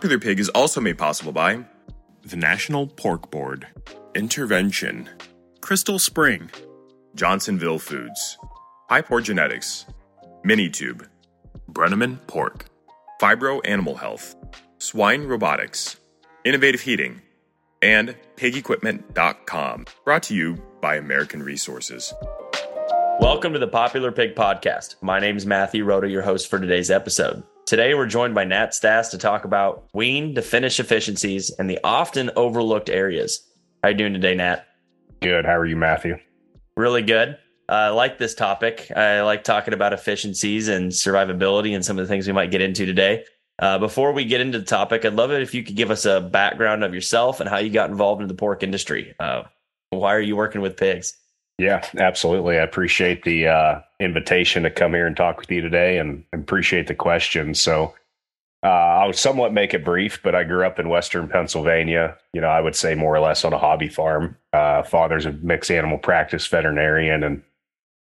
Popular Pig is also made possible by the National Pork Board, Intervention, Crystal Spring, Johnsonville Foods, Hypor Genetics, Minitube, Brenneman Pork, Phibro Animal Health, Swine Robotics, Innovative Heating, and PigEquipment.com. Brought to you by American Resources. Welcome to the Popular Pig Podcast. My name is Matthew Rhoda, your host for today's episode. Today, we're joined by Nat Stas to talk about wean to finish efficiencies and the often overlooked areas. How you doing today, Nat? Good. How are you, Matthew? Really good. Uh, I like this topic. I like talking about efficiencies and survivability and some of the things we might get into today. Uh, before we get into the topic, I'd love it if you could give us a background of yourself and how you got involved in the pork industry. Uh, why are you working with pigs? Yeah, absolutely. I appreciate the uh, invitation to come here and talk with you today and appreciate the questions. So, uh, I'll somewhat make it brief, but I grew up in Western Pennsylvania. You know, I would say more or less on a hobby farm. Uh, father's a mixed animal practice veterinarian, and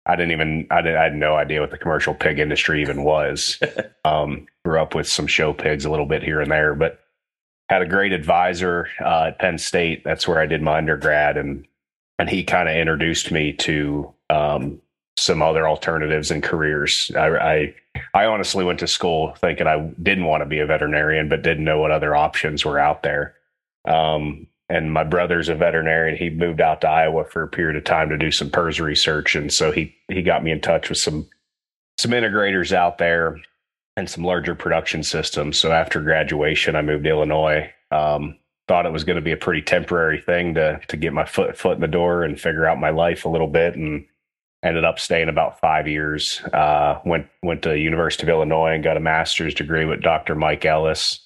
I didn't even I, didn't, I had no idea what the commercial pig industry even was. um, grew up with some show pigs a little bit here and there, but had a great advisor uh, at Penn State. That's where I did my undergrad, and and he kind of introduced me to um, some other alternatives and careers. I, I, I honestly went to school thinking I didn't want to be a veterinarian, but didn't know what other options were out there. Um, and my brother's a veterinarian. He moved out to Iowa for a period of time to do some PRRS research, and so he he got me in touch with some some integrators out there and some larger production systems. So after graduation, I moved to Illinois. Um, thought it was going to be a pretty temporary thing to to get my foot foot in the door and figure out my life a little bit, and ended up staying about five years. Uh, went went to University of Illinois and got a master's degree with Dr. Mike Ellis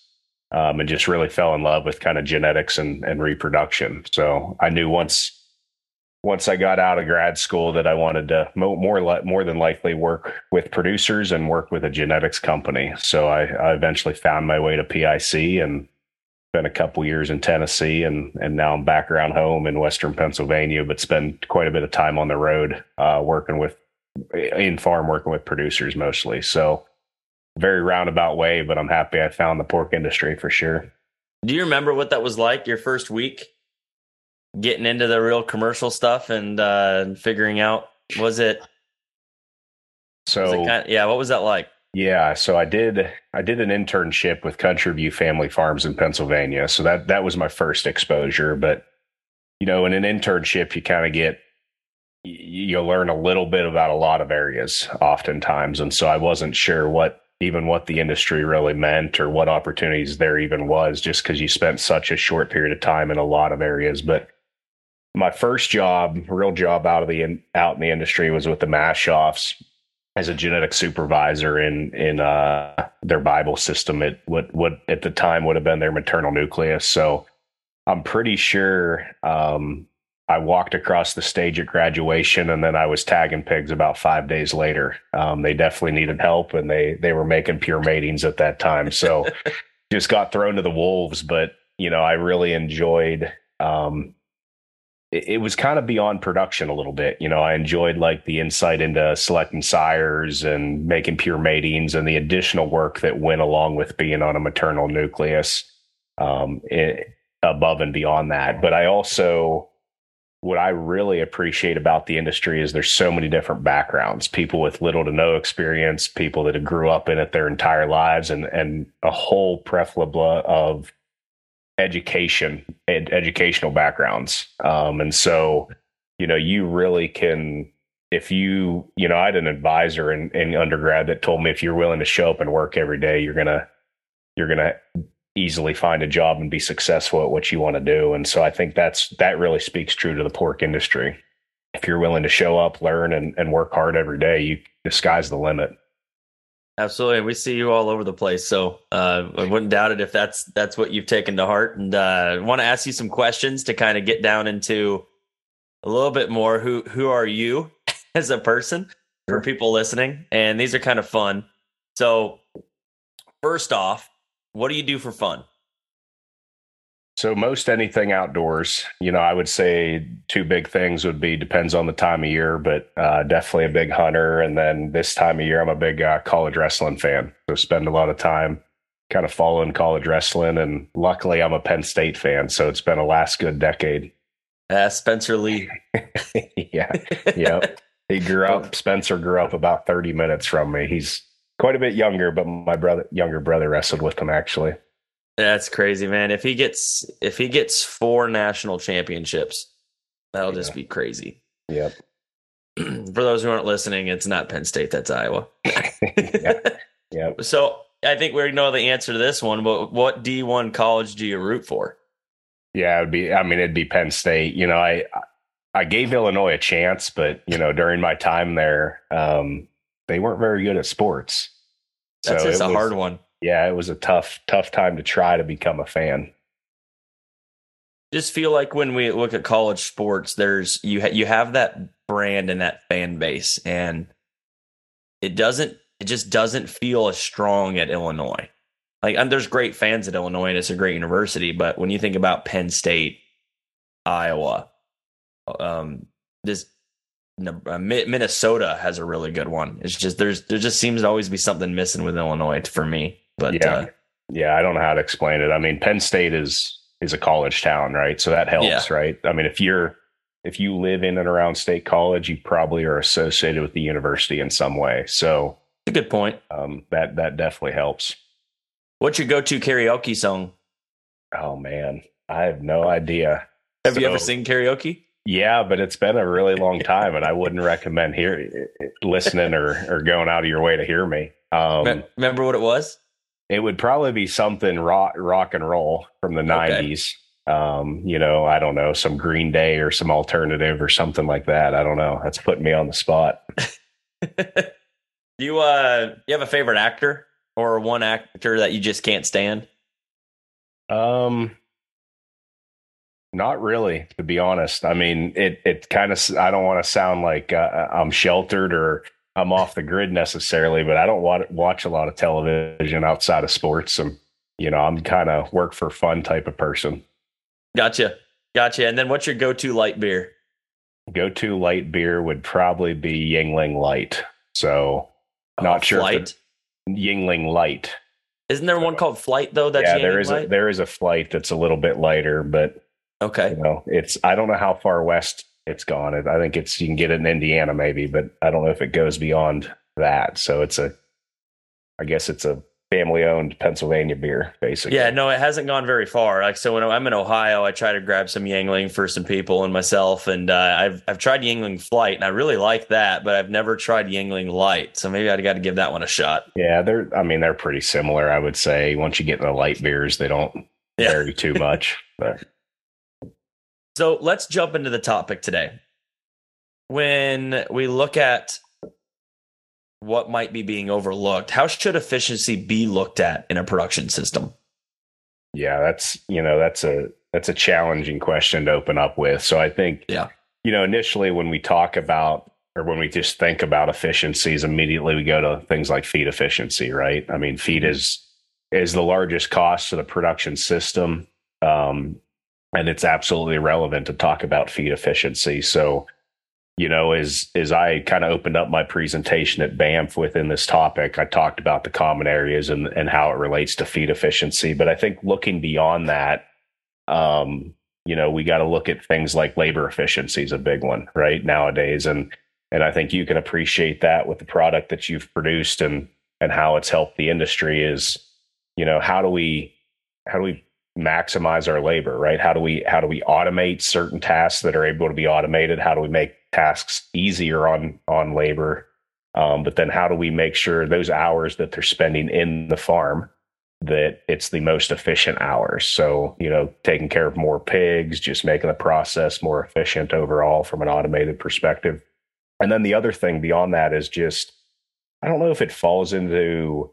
um, and just really fell in love with kind of genetics and, and reproduction. So I knew once once I got out of grad school that I wanted to more more, than likely work with producers and work with a genetics company. So I, I eventually found my way to PIC and spent a couple years in Tennessee and and now I'm back around home in Western Pennsylvania, but spend quite a bit of time on the road uh, working with in farm working with producers mostly. So very roundabout way, but I'm happy I found the pork industry for sure. Do you remember what that was like your first week getting into the real commercial stuff and uh, figuring out? Was it? So was it kind of, yeah, what was that like? Yeah, so I did I did an internship with Country View Family Farms in Pennsylvania. So that that was my first exposure, but you know, in an internship you kind of get you learn a little bit about a lot of areas oftentimes and so I wasn't sure what even what the industry really meant or what opportunities there even was just because you spent such a short period of time in a lot of areas but my first job real job out of the in, out in the industry was with the Maschhoffs as a genetic supervisor in in uh, their bible system at what what at the time would have been their maternal nucleus so i'm pretty sure um, I walked across the stage at graduation, and then I was tagging pigs about five days later. Um, they definitely needed help, and they they were making pure matings at that time. So just got thrown to the wolves. But you know, I really enjoyed. Um, it, was kind of beyond production a little bit. You know, I enjoyed like the insight into selecting sires and making pure matings, and the additional work that went along with being on a maternal nucleus. Um, it, above and beyond that, but I also what I really appreciate about the industry is there's so many different backgrounds, people with little to no experience, people that grew up in it their entire lives, and and a whole plethora of education, ed, educational backgrounds. Um, and so, you know, you really can, if you, you know, I had an advisor in, in undergrad that told me if you're willing to show up and work every day, you're gonna, you're gonna easily find a job and be successful at what you want to do. And so I think that's that really speaks true to the pork industry. If you're willing to show up, learn, and, and work hard every day, you the sky's the limit. Absolutely. We see you all over the place. So uh, I wouldn't doubt it if that's that's what you've taken to heart. And uh, I want to ask you some questions to kind of get down into a little bit more. Who who are you as a person for people listening? And these are kind of fun. So first off, what do you do for fun? So most anything outdoors, you know, I would say two big things would be depends on the time of year, but uh, definitely a big hunter. And then this time of year, I'm a big uh, college wrestling fan. So spend a lot of time kind of following college wrestling. And luckily, I'm a Penn State fan, so it's been a last good decade. Uh, Spencer Lee. yeah, yep. He grew up. Spencer grew up about 30 minutes from me. He's quite a bit younger, but my brother, younger brother, wrestled with him actually. That's crazy, man. If he gets if he gets four national championships, that'll yeah. just be crazy. Yep. For those who aren't listening, it's not Penn State, that's Iowa. yeah. Yep. So I think we know the answer to this one, but what D one college do you root for? Yeah, it would be I mean, it'd be Penn State. You know, I I gave Illinois a chance, but you know, during my time there, um, they weren't very good at sports. That's so just a was, hard one yeah, it was a tough, tough time to try to become a fan. Just feel like when we look at college sports, there's you ha- you have that brand and that fan base, and it doesn't it just doesn't feel as strong at Illinois. Like, and there's great fans at Illinois, and it's a great university, but when you think about Penn State, Iowa, um, this uh, Minnesota has a really good one. It's just there's there just seems to always be something missing with Illinois for me. But yeah, uh, yeah, I don't know how to explain it. I mean, Penn State is is a college town, right? So that helps, yeah. right? I mean, if you're if you live in and around State College, you probably are associated with the university in some way. So, a good point. Um, that that definitely helps. What's your go to karaoke song? Oh man, I have no idea. Have so, you ever seen karaoke? Yeah, but it's been a really long time, and I wouldn't recommend hear listening or or going out of your way to hear me. Um, Remember what it was? It would probably be something rock, rock and roll from the okay. 90s. Um, you know, I don't know, some Green Day or some alternative or something like that. I don't know. That's putting me on the spot. you uh you have a favorite actor or one actor that you just can't stand? Um not really, to be honest. I mean, it it kind of I don't want to sound like uh, I'm sheltered or I'm off the grid necessarily, but I don't want watch a lot of television outside of sports. And you know, I'm kind of work for fun type of person. Gotcha, gotcha. And then, what's your go-to light beer? Go-to light beer would probably be Yuengling Light. So, not uh, sure. Flight. Yuengling Light. Isn't there one called Flight though? That's yeah, there is light? a there is a flight that's a little bit lighter, but okay, you know, it's I don't know how far west it's gone. I think it's you can get it in Indiana maybe, but I don't know if it goes beyond that. So it's a, I guess it's a family owned Pennsylvania beer, basically. Yeah, no, it hasn't gone very far. Like so, when I'm in Ohio, I try to grab some Yuengling for some people and myself, and uh, I've I've tried Yuengling Flight, and I really like that, but I've never tried Yuengling Light, so maybe I got to give that one a shot. Yeah, they're. I mean, they're pretty similar. I would say once you get into light beers, they don't yeah. vary too much, but. So let's jump into the topic today. When we look at what might be being overlooked, how should efficiency be looked at in a production system? Yeah, that's you know that's a that's a challenging question to open up with. So I think yeah, you know initially when we talk about or when we just think about efficiencies, immediately we go to things like feed efficiency, right? I mean, feed mm-hmm. is is the largest cost to the production system. Um, and it's absolutely relevant to talk about feed efficiency. So, you know, as as I kind of opened up my presentation at Banff within this topic, I talked about the common areas and and how it relates to feed efficiency. But I think looking beyond that, um, you know, we got to look at things like labor efficiency is a big one right nowadays, and and I think you can appreciate that with the product that you've produced and and how it's helped the industry is, you know, how do we how do we maximize our labor right? How do we how do we automate certain tasks that are able to be automated? How do we make tasks easier on on labor? Um, but then how do we make sure those hours that they're spending in the farm that it's the most efficient hours? So you know taking care of more pigs just making the process more efficient overall from an automated perspective. And then the other thing beyond that is just I don't know if it falls into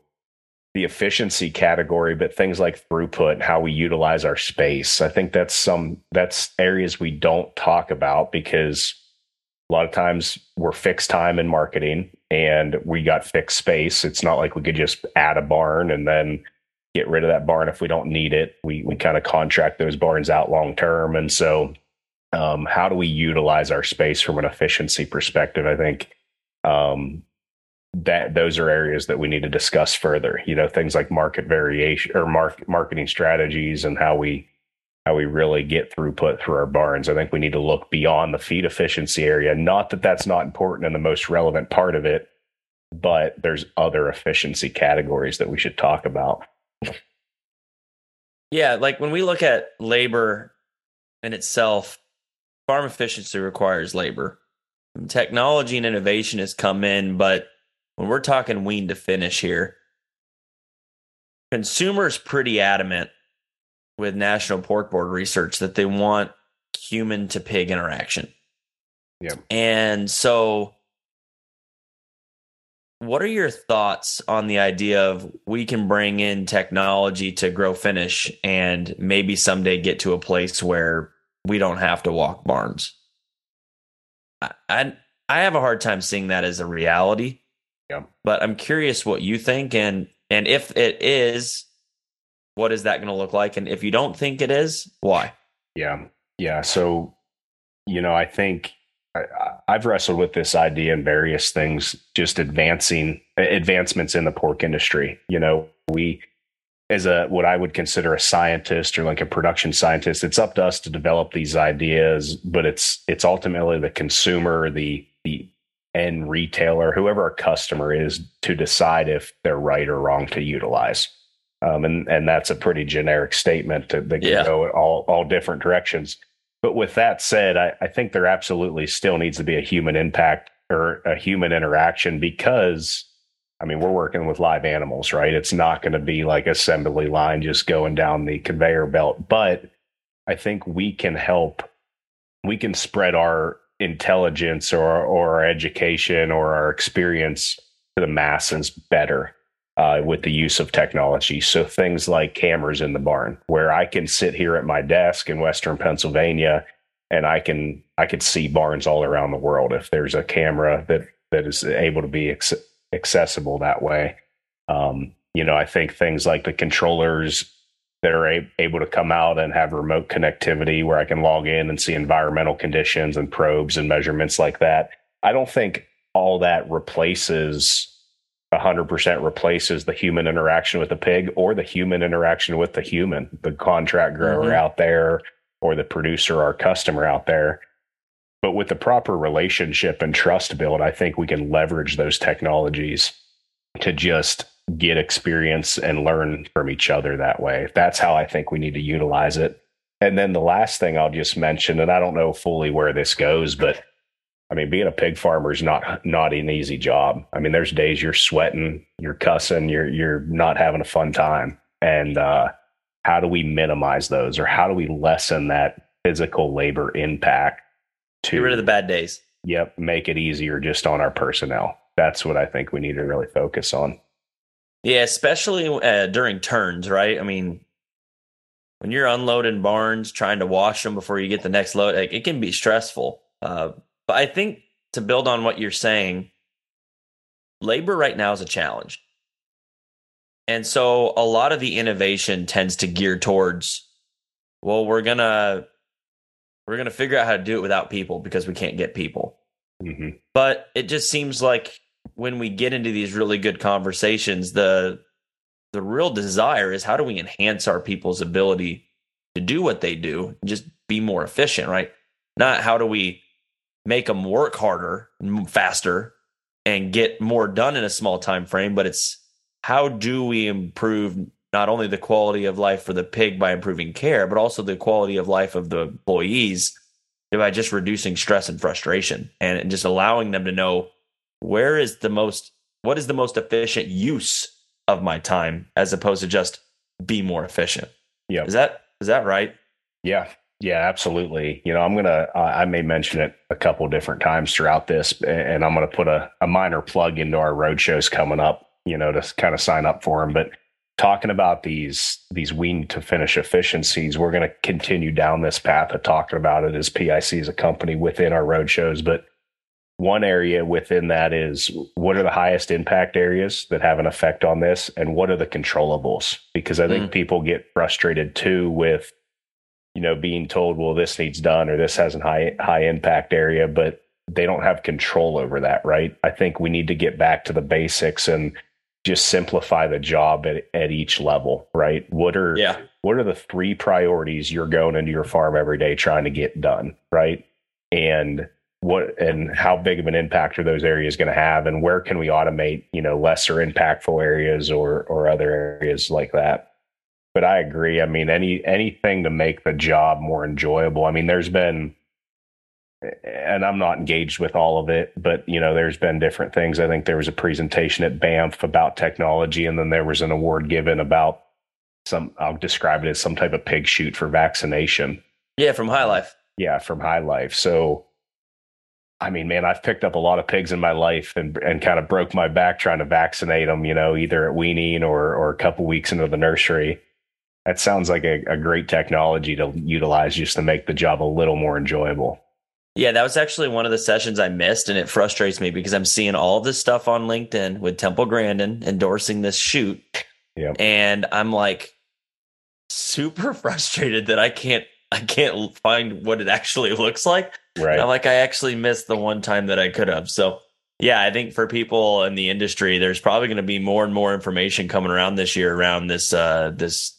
the efficiency category, but things like throughput, how we utilize our space. I think that's some that's areas we don't talk about because a lot of times we're fixed time in marketing and we got fixed space. It's not like we could just add a barn and then get rid of that barn if we don't need it. We we kind of contract those barns out long term. And so um, how do we utilize our space from an efficiency perspective? I think um, that those are areas that we need to discuss further. You know, things like market variation or market marketing strategies and how we how we really get throughput through our barns. I think we need to look beyond the feed efficiency area. Not that that's not important and the most relevant part of it, but there's other efficiency categories that we should talk about. Yeah, like when we look at labor in itself, farm efficiency requires labor. Technology and innovation has come in, but when we're talking wean to finish here, consumers pretty adamant with National Pork Board research that they want human to pig interaction. Yeah. And so what are your thoughts on the idea of we can bring in technology to grow finish and maybe someday get to a place where we don't have to walk barns? I I, I have a hard time seeing that as a reality. Yeah. But I'm curious what you think and and if it is, what is that going to look like? And if you don't think it is, why? Yeah. Yeah. So, you know, I think I, I've wrestled with this idea and various things, just advancing advancements in the pork industry. You know, we, as a what I would consider a scientist or like a production scientist, it's up to us to develop these ideas, but it's it's ultimately the consumer, the the end retailer, whoever our customer is, to decide if they're right or wrong to utilize. Um, and and that's a pretty generic statement that, that can Yeah. go all all different directions. But with that said, I, I think there absolutely still needs to be a human impact or a human interaction because, I mean, we're working with live animals, right? It's not going to be like assembly line just going down the conveyor belt. But I think we can help, we can spread our intelligence or, or our education or our experience to the masses better uh, with the use of technology. So things like cameras in the barn, where I can sit here at my desk in Western Pennsylvania and I can I could see barns all around the world if there's a camera that that is able to be ex- accessible that way. Um, you know, I think things like the controllers that are a- able to come out and have remote connectivity where I can log in and see environmental conditions and probes and measurements like that. I don't think all that replaces 100% replaces the human interaction with the pig or the human interaction with the human, the contract grower Mhm. out there or the producer or customer out there. But with the proper relationship and trust built, I think we can leverage those technologies to just get experience and learn from each other that way. That's how I think we need to utilize it. And then the last thing I'll just mention, and I don't know fully where this goes, but I mean, being a pig farmer is not not an easy job. I mean, there's days you're sweating, you're cussing, you're you're not having a fun time. And uh, how do we minimize those, or how do we lessen that physical labor impact to Get rid of the bad days. yep make it easier just on our personnel? That's what I think we need to really focus on. Yeah, especially uh, during turns, right? I mean, when you're unloading barns, trying to wash them before you get the next load, like, it can be stressful. Uh, but I think to build on what you're saying, labor right now is a challenge. And so a lot of the innovation tends to gear towards, well, we're gonna we're gonna figure out how to do it without people because we can't get people. hmm But it just seems like when we get into these really good conversations, the the real desire is how do we enhance our people's ability to do what they do and just be more efficient, right? Not how do we make them work harder and faster and get more done in a small time frame, but it's how do we improve not only the quality of life for the pig by improving care, but also the quality of life of the employees by just reducing stress and frustration and just allowing them to know where is the most what is the most efficient use of my time as opposed to just be more efficient. Yeah. Is that is that right? Yeah, Yeah, absolutely. You know, I'm gonna. Uh, I may mention it a couple different times throughout this, and I'm gonna put a, a minor plug into our road shows coming up. You know, to kind of sign up for them. But talking about these these we need to finish efficiencies, we're going to continue down this path of talking about it as PIC as a company within our road shows. But one area within that is what are the highest impact areas that have an effect on this, and what are the controllables? Because I think mm. people get frustrated too with you know, being told, well, this needs done or this has a high high impact area, but they don't have control over that, right? I think we need to get back to the basics and just simplify the job at, at each level, right? What are yeah. what are the three priorities you're going into your farm every day trying to get done, right? And what and how big of an impact are those areas going to have and where can we automate, you know, lesser impactful areas or or other areas like that? but I agree. I mean, any anything to make the job more enjoyable. I mean, there's been, and I'm not engaged with all of it, but you know, there's been different things. I think there was a presentation at Banff about technology, and then there was an award given about some. I'll describe it as some type of pig chute for vaccination. Yeah, from HyLife. Yeah, from HyLife. So I mean, man, I've picked up a lot of pigs in my life and and kind of broke my back trying to vaccinate them, you know, either at weaning or or a couple weeks into the nursery that sounds like a, a great technology to utilize just to make the job a little more enjoyable. Yeah, that was actually one of the sessions I missed, and it frustrates me because I'm seeing all this stuff on LinkedIn with Temple Grandin endorsing this chute, yep. and I'm like super frustrated that I can't I can't find what it actually looks like. Right. I'm like I actually missed the one time that I could have. So yeah, I think for people in the industry, there's probably going to be more and more information coming around this year around this uh, this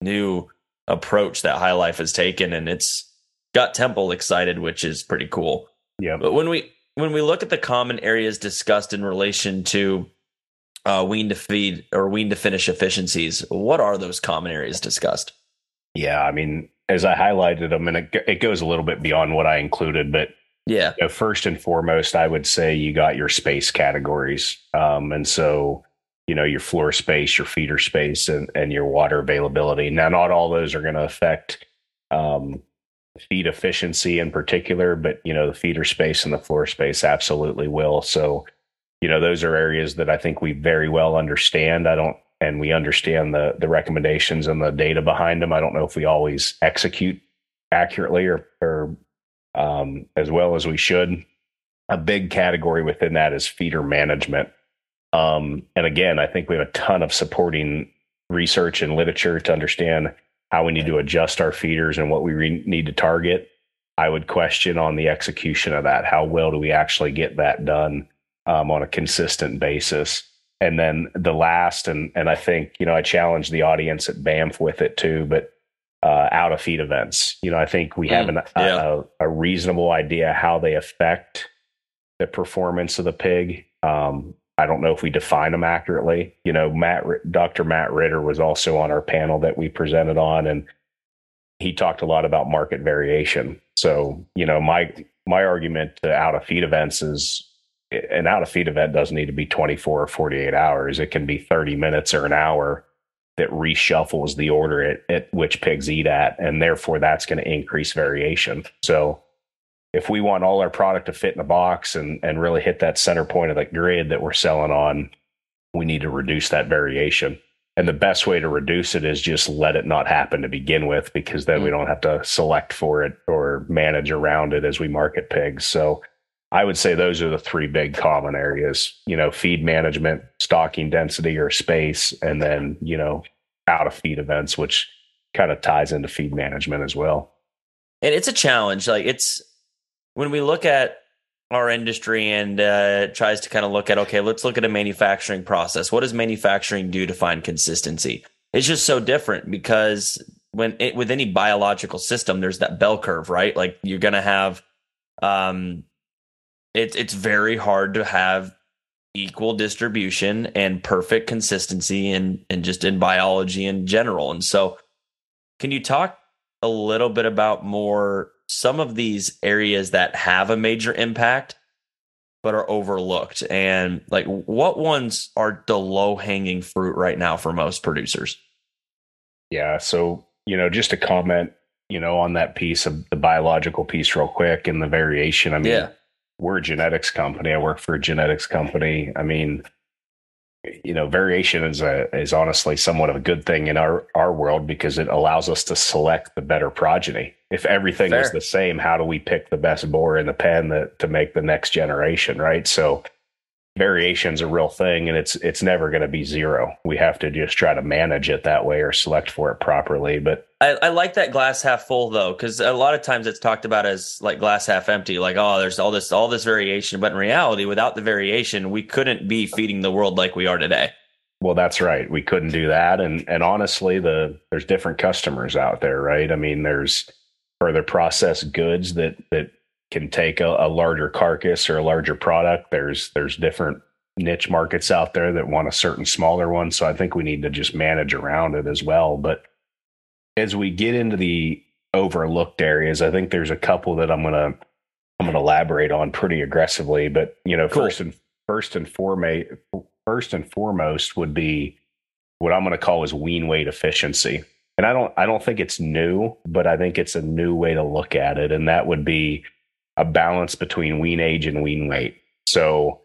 new approach that HyLife has taken, and it's got Temple excited, which is pretty cool. Yeah. But when we when we look at the common areas discussed in relation to uh, wean to feed or wean to finish efficiencies, what are those common areas discussed? Yeah, I mean, as I highlighted them, and it, it goes a little bit beyond what I included, but yeah, you know, first and foremost, I would say you got your space categories, um, and so you know your floor space your feeder space and, and your water availability. Now not all those are going to affect um, feed efficiency in particular but you know the feeder space and the floor space absolutely will. So you know those are areas that i think we very well understand. I don't and we understand the the recommendations and the data behind them i don't know if we always execute accurately or or um, as well as we should a big category within that is feeder management um, and again, I think we have a ton of supporting research and literature to understand how we need to adjust our feeders and what we re- need to target. I would question on the execution of that. How well do we actually get that done um, on a consistent basis? And then the last, and and I think you know I challenged the audience at Banff with it too, but uh, out of feed events. You know, I think we have mm, an, yeah. a, a, reasonable idea how they affect the performance of the pig. Um, I don't know if we define them accurately. You know, Matt, Dr. Matt Ritter was also on our panel that we presented on, and he talked a lot about market variation. So, you know, my my argument to out of feed events is an out of feed event doesn't need to be 24 or 48 hours. It can be 30 minutes or an hour that reshuffles the order at, at which pigs eat at, and therefore that's going to increase variation. So if we want all our product to fit in a box and and really hit that center point of the grid that we're selling on, we need to reduce that variation. And the best way to reduce it is just let it not happen to begin with, because then we mm. don't have to select for it or manage around it as we market pigs. So I would say those are the three big common areas, you know, feed management, stocking density or space, and then, you know, out of feed events, which kind of ties into feed management as well. And it's a challenge. Like it's when we look at our industry and uh, tries to kind of look at okay let's look at a manufacturing process what does manufacturing do to find consistency it's just so different because when it, with any biological system there's that bell curve right like you're gonna have um it's it's very hard to have equal distribution and perfect consistency and and just in biology in general and so can you talk a little bit about more some of these areas that have a major impact but are overlooked and like what ones are the low hanging fruit right now for most producers yeah so you know just a comment you know, on that piece of the biological piece real quick and the variation. I mean, Yeah. We're a genetics company. I work for a genetics company. I mean, you know, variation is a is honestly somewhat of a good thing in our our world because it allows us to select the better progeny. If everything was Fair. the same, how do we pick the best boar in the pen that to make the next generation, right? So variation's a real thing and it's it's never going to be zero. We have to just try to manage it that way or select for it properly, but I, I like that glass half full though, because a lot of times it's talked about as like glass half empty, like oh, there's all this all this variation, but in reality, without the variation, we couldn't be feeding the world like we are today. Well, that's right. We couldn't do that, and and honestly, the there's different customers out there, right? I mean, there's further processed goods that that can take a, a larger carcass or a larger product. There's there's different niche markets out there that want a certain smaller one. So I think we need to just manage around it as well. But as we get into the overlooked areas, I think there's a couple that I'm gonna I'm gonna elaborate on pretty aggressively. But you know, Cool. first and first and foremost, first and foremost would be what I'm going to call is wean weight efficiency. And I don't I don't think it's new, but I think it's a new way to look at it and that would be a balance between wean age and wean weight. So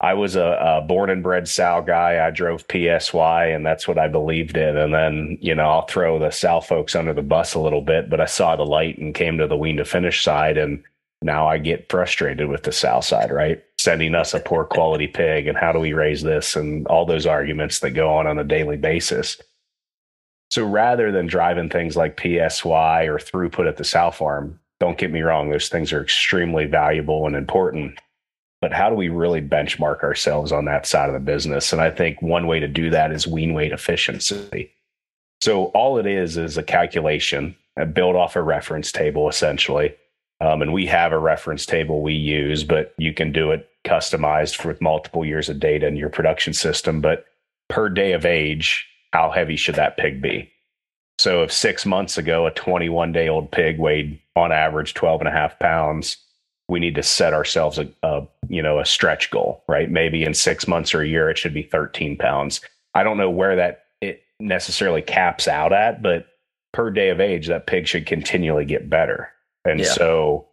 I was a, a born and bred sow guy. I drove PSY and that's what I believed in. And then, you know, I'll throw the sow folks under the bus a little bit, but I saw the light and came to the wean to finish side. And now I get frustrated with the sow side, right? Sending us a poor quality pig and how do we raise this and all those arguments that go on on a daily basis. So rather than driving things like PSY or throughput at the sow farm, don't get me wrong, those things are extremely valuable and important. But how do we really benchmark ourselves on that side of the business? And I think one way to do that is wean weight efficiency. So all it is is a calculation built off a reference table, essentially. Um, and we have a reference table we use, but you can do it customized with multiple years of data in your production system. But per day of age, how heavy should that pig be? So if six months ago, a 21 day old pig weighed on average 12 and a half pounds, we need to set ourselves a, a you know a stretch goal, right? Maybe in six months or a year, it should be 13 pounds. I don't know where that it necessarily caps out at, but per day of age, that pig should continually get better. And Yeah. so,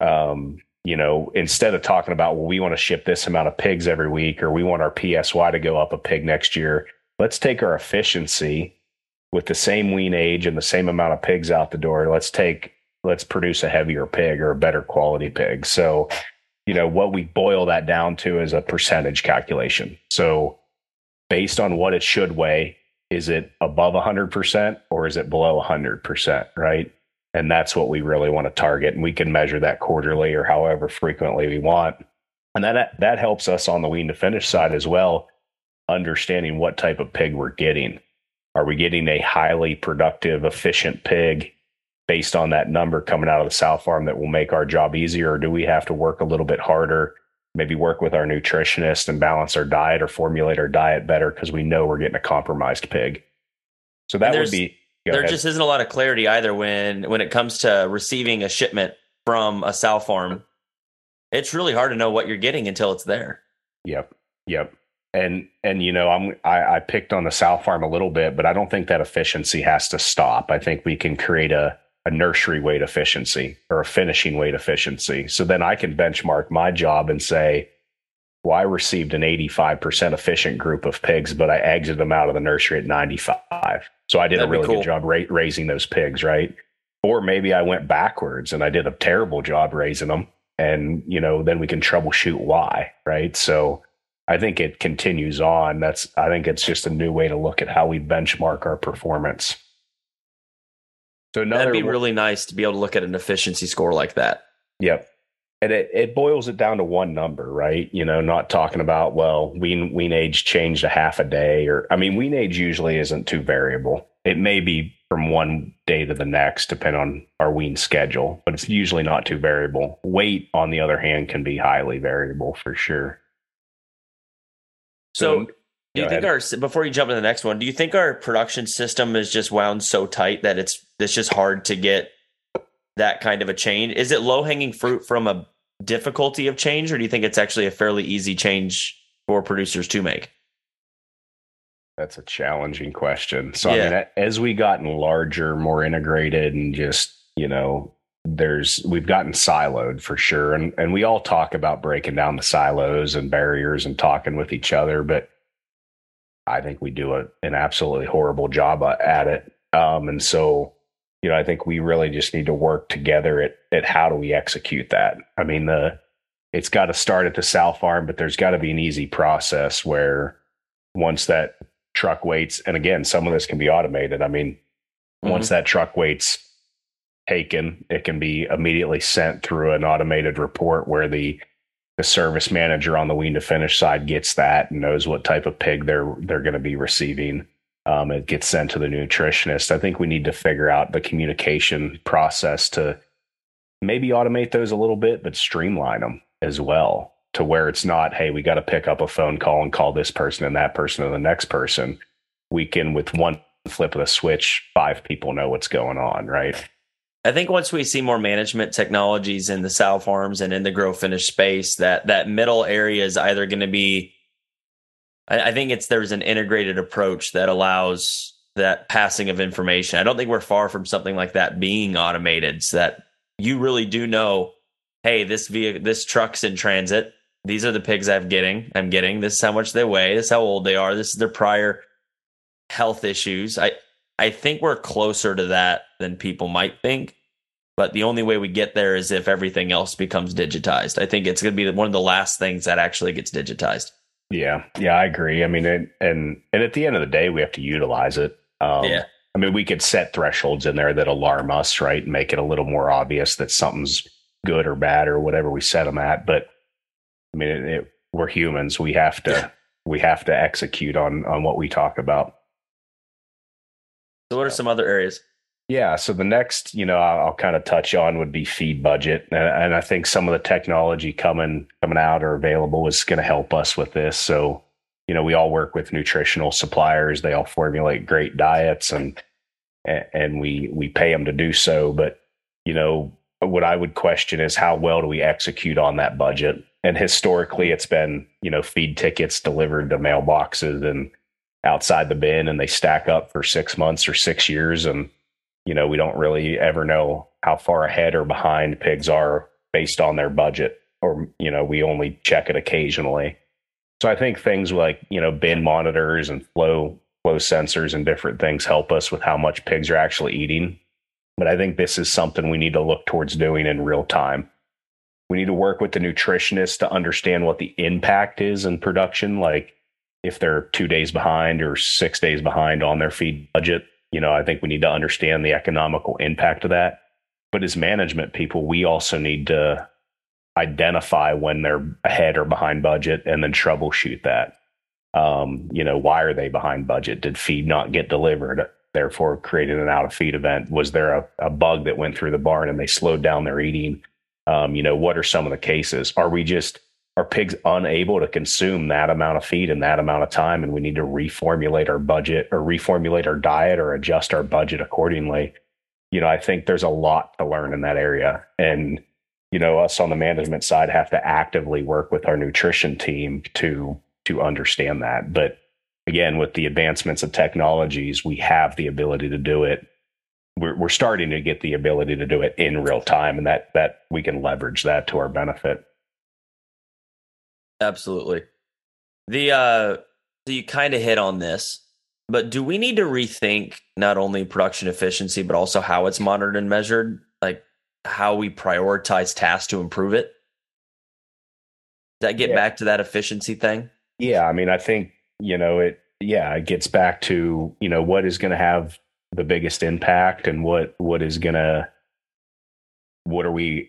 um, you know, instead of talking about, well, we want to ship this amount of pigs every week or we want our PSY to go up a pig next year, let's take our efficiency with the same wean age and the same amount of pigs out the door. Let's take, let's produce a heavier pig or a better quality pig. So, you know, what we boil that down to is a percentage calculation. So, based on what it should weigh, is it above 100% or is it below 100%? Right. And that's what we really want to target. And we can measure that quarterly or however frequently we want. And that, that helps us on the wean to finish side as well, understanding what type of pig we're getting. Are we getting a highly productive, efficient pig based on that number coming out of the sow farm that will make our job easier? Or do we have to work a little bit harder, maybe work with our nutritionist and balance our diet or formulate our diet better because we know we're getting a compromised pig? So that would be. there ahead. just isn't a lot of clarity either when when it comes to receiving a shipment from a sow farm. It's really hard to know what you're getting until it's there. Yep. Yep. And and you know, I'm I, I picked on the sow farm a little bit, but I don't think that efficiency has to stop. I think we can create a a nursery weight efficiency or a finishing weight efficiency. So then I can benchmark my job and say, well, I received an 85% efficient group of pigs, but I exited them out of the nursery at 95. So I did That'd a really cool. good job ra- raising those pigs, right? Or maybe I went backwards and I did a terrible job raising them. And, you know, then we can troubleshoot why, right? So I think it continues on. That's, I think it's just a new way to look at how we benchmark our performance. So another That'd be really nice to be able to look at an efficiency score like that. Yep. And it, it boils it down to one number, right? You know, not talking about, well, wean, wean age changed a half a day or, I mean, wean age usually isn't too variable. It may be from one day to the next, depending on our wean schedule, but it's usually not too variable. Weight, on the other hand, can be highly variable for sure. So, do you think ahead. our before you jump to the next one, do you think our production system is just wound so tight that it's it's just hard to get that kind of a change? Is it low hanging fruit from a difficulty of change, or do you think it's actually a fairly easy change for producers to make? That's a challenging question. So, I mean, as we gotten larger, more integrated, and just you know, there's we've gotten siloed for sure and and we all talk about breaking down the silos and barriers and talking with each other but i think we do a, an absolutely horrible job at it. Um, and so you know i think we really just need to work together at at how do we execute that? I mean the it's got to start at the sow farm but there's got to be an easy process where once that truck waits and again some of this can be automated. I mean mm-hmm. once that truck waits taken, it can be immediately sent through an automated report where the the service manager on the wean to finish side gets that and knows what type of pig they're they're going to be receiving. Um, it gets sent to the nutritionist. I think we need to figure out the communication process to maybe automate those a little bit, but streamline them as well to where it's not, hey, we got to pick up a phone call and call this person and that person and the next person. We can, with one flip of the switch, five people know what's going on, right? I think once we see more management technologies in the sow farms and in the grow finish space, that that middle area is either going to be. I, I think it's there's an integrated approach that allows that passing of information. I don't think we're far from something like that being automated, so that you really do know, hey, this vehicle, this truck's in transit. These are the pigs I'm getting. I'm getting. This is how much they weigh. This is how old they are. This is their prior health issues. I I think we're closer to that than people might think. But the only way we get there is if everything else becomes digitized. I think it's going to be one of the last things that actually gets digitized. Yeah, yeah, I agree. I mean, it, and and at the end of the day, we have to utilize it. Um, yeah. I mean, we could set thresholds in there that alarm us, right, and make it a little more obvious that something's good or bad or whatever we set them at. But I mean, it, it, we're humans. We have to yeah. we have to execute on on what we talk about. So, what are some other areas? Yeah. So the next, you know, I'll, I'll kind of touch on would be feed budget, and, and, I think some of the technology coming coming out or available is going to help us with this. So, you know, we all work with nutritional suppliers; they all formulate great diets, and and we we pay them to do so. But you know, what I would question is how well do we execute on that budget? And historically, it's been you know feed tickets delivered to mailboxes and outside the bin and they stack up for six months or six years. And, you know, we don't really ever know how far ahead or behind pigs are based on their budget, or, you know, we only check it occasionally. So I think things like, you know, bin monitors and flow flow sensors and different things help us with how much pigs are actually eating. But I think this is something we need to look towards doing in real time. We need to work with the nutritionist to understand what the impact is in production. Like, if they're two days behind or six days behind on their feed budget. You know, I think we need to understand the economical impact of that. But as management people, we also need to identify when they're ahead or behind budget and then troubleshoot that. Um, you know, why are they behind budget? Did feed not get delivered? Therefore, creating an out of feed event. Was there a, a bug that went through the barn and they slowed down their eating? Um, you know, what are some of the cases? Are we just are pigs unable to consume that amount of feed in that amount of time and we need to reformulate our budget or reformulate our diet or adjust our budget accordingly you know i think there's a lot to learn in that area. And you know us on the management side have to actively work with our nutrition team to to understand that. But again with the advancements of technologies we have the ability to do it. We're, we're starting to get the ability to do it in real time and that that we can leverage that to our benefit Absolutely. The uh so you kind of hit on this, but do we need to rethink not only production efficiency but also how it's monitored and measured, like how we prioritize tasks to improve it? Does that get yeah. back to that efficiency thing? Yeah, I mean, I think, you know, it yeah, it gets back to, you know, what is going to have the biggest impact and what what is going to what are we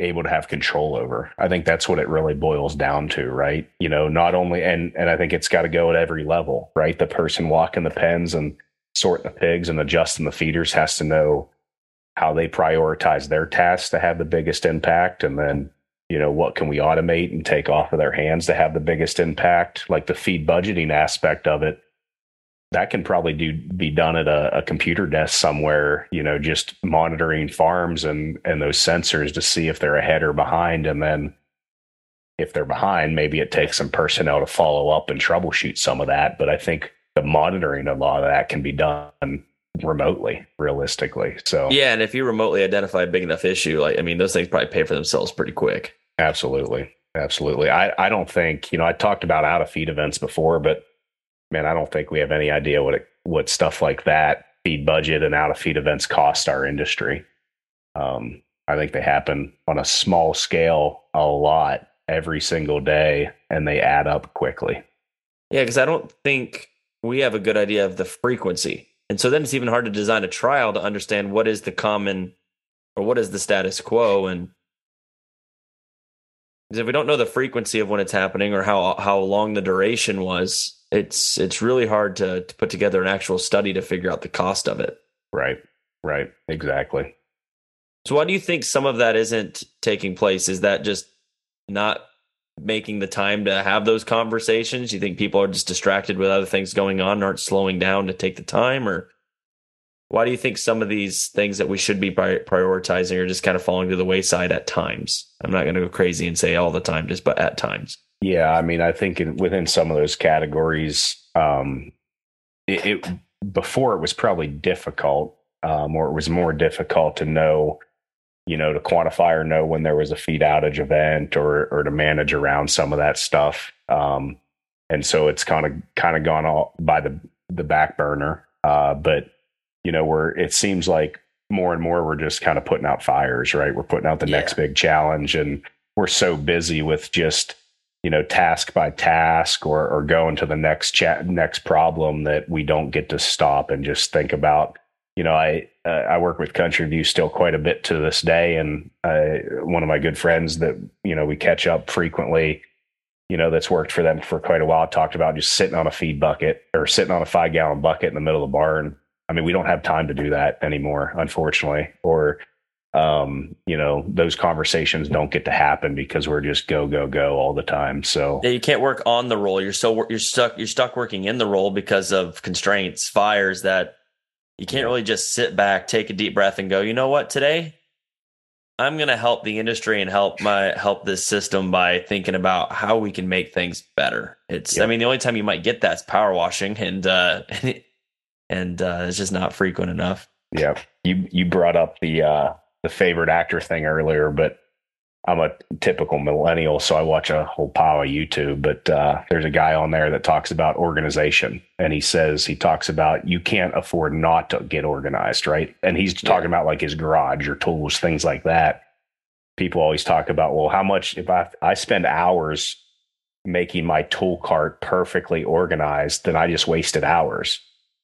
able to have control over. I think that's what it really boils down to, right? You know, not only and and I think it's got to go at every level, right? The person walking the pens and sorting the pigs and adjusting the feeders has to know how they prioritize their tasks to have the biggest impact and then you know what can we automate and take off of their hands to have the biggest impact like the feed budgeting aspect of it that can probably do be done at a, a, computer desk somewhere you know just monitoring farms and and those sensors to see if they're ahead or behind and then if they're behind maybe it takes some personnel to follow up and troubleshoot some of that but i think the monitoring a lot of that can be done remotely, realistically. So yeah, and if you remotely identify a big enough issue, like I mean, those things probably pay for themselves pretty quick. Absolutely, absolutely. I I don't think you know I talked about out of feed events before, but man, I don't think we have any idea what it, what stuff like that feed budget and out of feed events cost our industry. Um, I think they happen on a small scale a lot every single day, and they add up quickly. Yeah, because I don't think we have a good idea of the frequency. And so then it's even hard to design a trial to understand what is the common or what is the status quo. And if we don't know the frequency of when it's happening or how how long the duration was, it's it's really hard to, to put together an actual study to figure out the cost of it. Right. Right. Exactly. So why do you think some of that isn't taking place? Is that just not making the time to have those conversations? You think people are just distracted with other things going on, aren't slowing down to take the time, or why do you think some of these things that we should be prioritizing are just kind of falling to the wayside at times? I'm not going to go crazy and say all the time, just but at times. Yeah, I mean, I think in, within some of those categories, um, it, it before it was probably difficult, um, or it was more difficult to know you know, to quantify or know when there was a feed outage event or or to manage around some of that stuff. Um, and so it's kind of kind of gone all by the the back burner. Uh, but you know, we're it seems like more and more we're just kind of putting out fires, right? We're putting out the yeah. next big challenge, and we're so busy with just you know task by task or or going to the next chat next problem that we don't get to stop and just think about you know, I uh, I work with Country View still quite a bit to this day, and uh, one of my good friends that you know we catch up frequently, you know, that's worked for them for quite a while. Talked about just sitting on a feed bucket or sitting on a five gallon bucket in the middle of the barn. I mean, we don't have time to do that anymore, unfortunately, or um, you know, those conversations don't get to happen because we're just go go go all the time. So yeah, you can't work on the role. You're so you're stuck. You're stuck working in the role because of constraints, fires that you can't really just sit back, take a deep breath, and go, you know what, today I'm going to help the industry and help my help this system by thinking about how we can make things better. It's, I mean, the only time you might get that's power washing, and uh, and uh, it's just not frequent enough. Yeah, you you brought up the uh, the favorite actor thing earlier, but I'm a typical millennial, so I watch a whole pile of YouTube. But uh, there's a guy on there that talks about organization, and he says he talks about you can't afford not to get organized, right? And he's yeah. talking about like his garage or tools, things like that. People always talk about, well, how much if I I spend hours making my tool cart perfectly organized, then I just wasted hours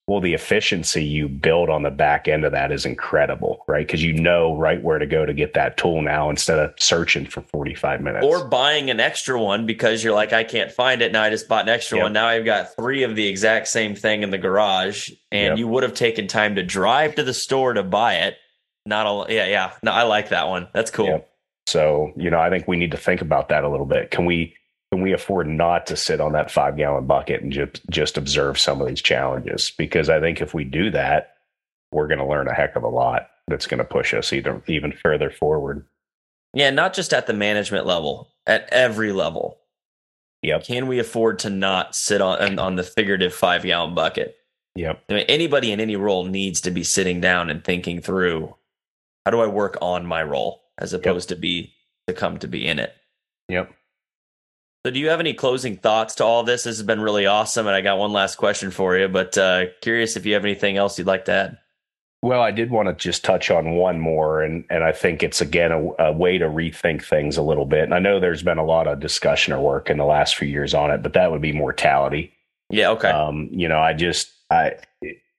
well the efficiency you build on the back end of that is incredible right? Because you know right where to go to get that tool now instead of searching for 45 minutes. Or buying an extra one because you're like i can't find it. Now i just bought an extra yep. one. Now i've got three of the exact same thing in the garage. And yep. you would have taken time to drive to the store to buy it. Not all yeah yeah. No i like that one. That's cool. Yep. so you know i think we need to think about that a little bit. Can we can we afford not to sit on that five gallon bucket and just just observe some of these challenges? Because I think if we do that, we're going to learn a heck of a lot that's going to push us either even further forward. Yeah, not just at the management level, at every level. Yep. Can we afford to not sit on on the figurative five gallon bucket? Yep. I mean, anybody in any role needs to be sitting down and thinking through how do I work on my role as opposed yep. to be to come to be in it. Yep. So, do you have any closing thoughts to all this? This has been really awesome, and I got one last question for you. But uh, curious if you have anything else you'd like to add. Well, I did want to just touch on one more, and and I think it's again a, a, way to rethink things a little bit. And I know there's been a lot of discussion or work in the last few years on it, but that would be mortality. Yeah. Okay. Um, you know, I just I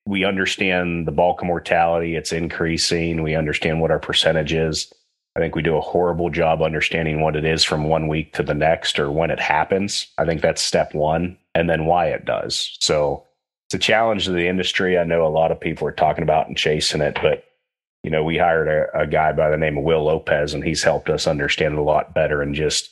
we understand the bulk of mortality; it's increasing. We understand what our percentage is. I think we do a horrible job understanding what it is from one week to the next or when it happens. I think that's step one, and then why it does. So it's a challenge to the industry. I know a lot of people are talking about and chasing it, but you know, we hired a, a guy by the name of Will Lopez, and he's helped us understand it a lot better and just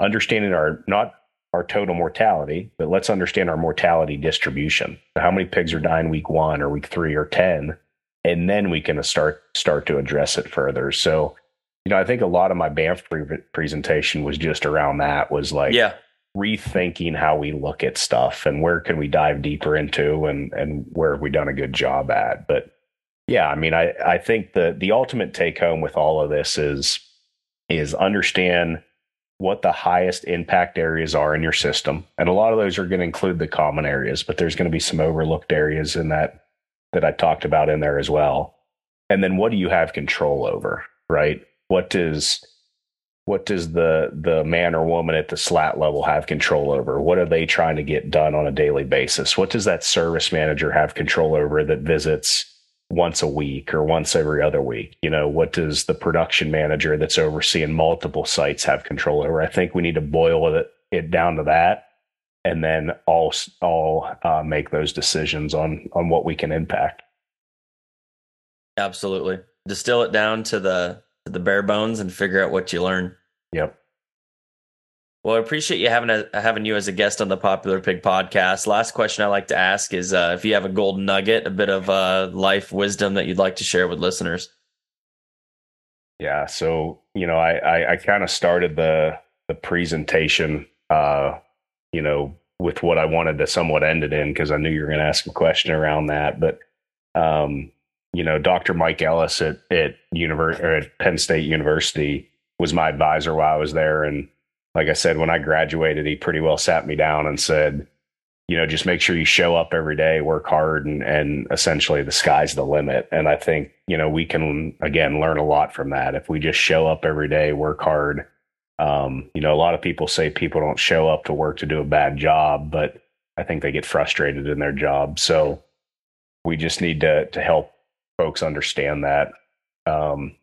understanding our not our total mortality, but let's understand our mortality distribution. How many pigs are dying week one or week three or ten, and then we can start start to address it further. So you know, I think a lot of my Banff pre- presentation was just around that was like, yeah, rethinking how we look at stuff and where can we dive deeper into and and where have we done a good job at. But yeah, I mean, I I think the the ultimate take home with all of this is is understand what the highest impact areas are in your system. And a lot of those are going to include the common areas, but there's going to be some overlooked areas in that that I talked about in there as well. And then what do you have control over, right? What does what does the the man or woman at the slat level have control over? What are they trying to get done on a daily basis? What does that service manager have control over that visits once a week or once every other week? You know, what does the production manager that's overseeing multiple sites have control over? I think we need to boil it, it down to that and then all all uh, make those decisions on on what we can impact. Absolutely. Distill it down to the to the bare bones and figure out what you learn. Yep. Well, I appreciate you having a, having you as a guest on the Popular Pig podcast. Last question I like to ask is uh, if you have a gold nugget, a bit of uh, life wisdom that you'd like to share with listeners. Yeah, so you know, I I, I kind of started the the presentation, uh, you know, with what I wanted to somewhat end it in because I knew you were going to ask a question around that. But um, you know, Dr. Mike Ellis at at, Univers- at Penn State University was my advisor while I was there, and like I said, when I graduated, he pretty well sat me down and said, you know, just make sure you show up every day, work hard, and and essentially the sky's the limit. And I think you know we can again learn a lot from that if we just show up every day, work hard. Um, you know, a lot of people say people don't show up to work to do a bad job, but I think they get frustrated in their job. So we just need to to help folks understand that. Um,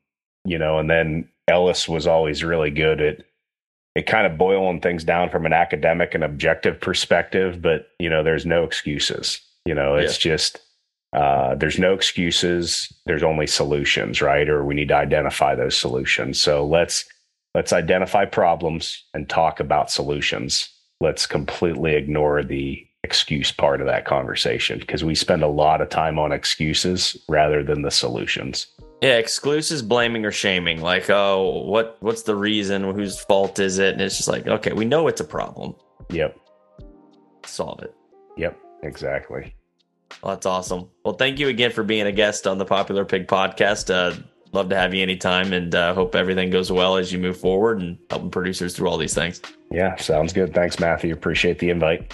you know, and then Ellis was always really good at it kind of boiling things down from an academic and objective perspective, but you know, there's no excuses. You know, it's yeah. just uh, there's no excuses. There's only solutions, right? Or we need to identify those solutions. So let's let's identify problems and talk about solutions. Let's completely ignore the excuse part of that conversation because we spend a lot of time on excuses rather than the solutions. Yeah, exclusives blaming or shaming. Like, oh, what what's the reason? Whose fault is it? And it's just like, okay, we know it's a problem. Yep. Solve it. Yep, exactly. Well, that's awesome. Well, thank you again for being a guest on the Popular Pig podcast. Uh, love to have you anytime and uh, hope everything goes well as you move forward and helping producers through all these things. Yeah, sounds good. Thanks, Matthew. Appreciate the invite.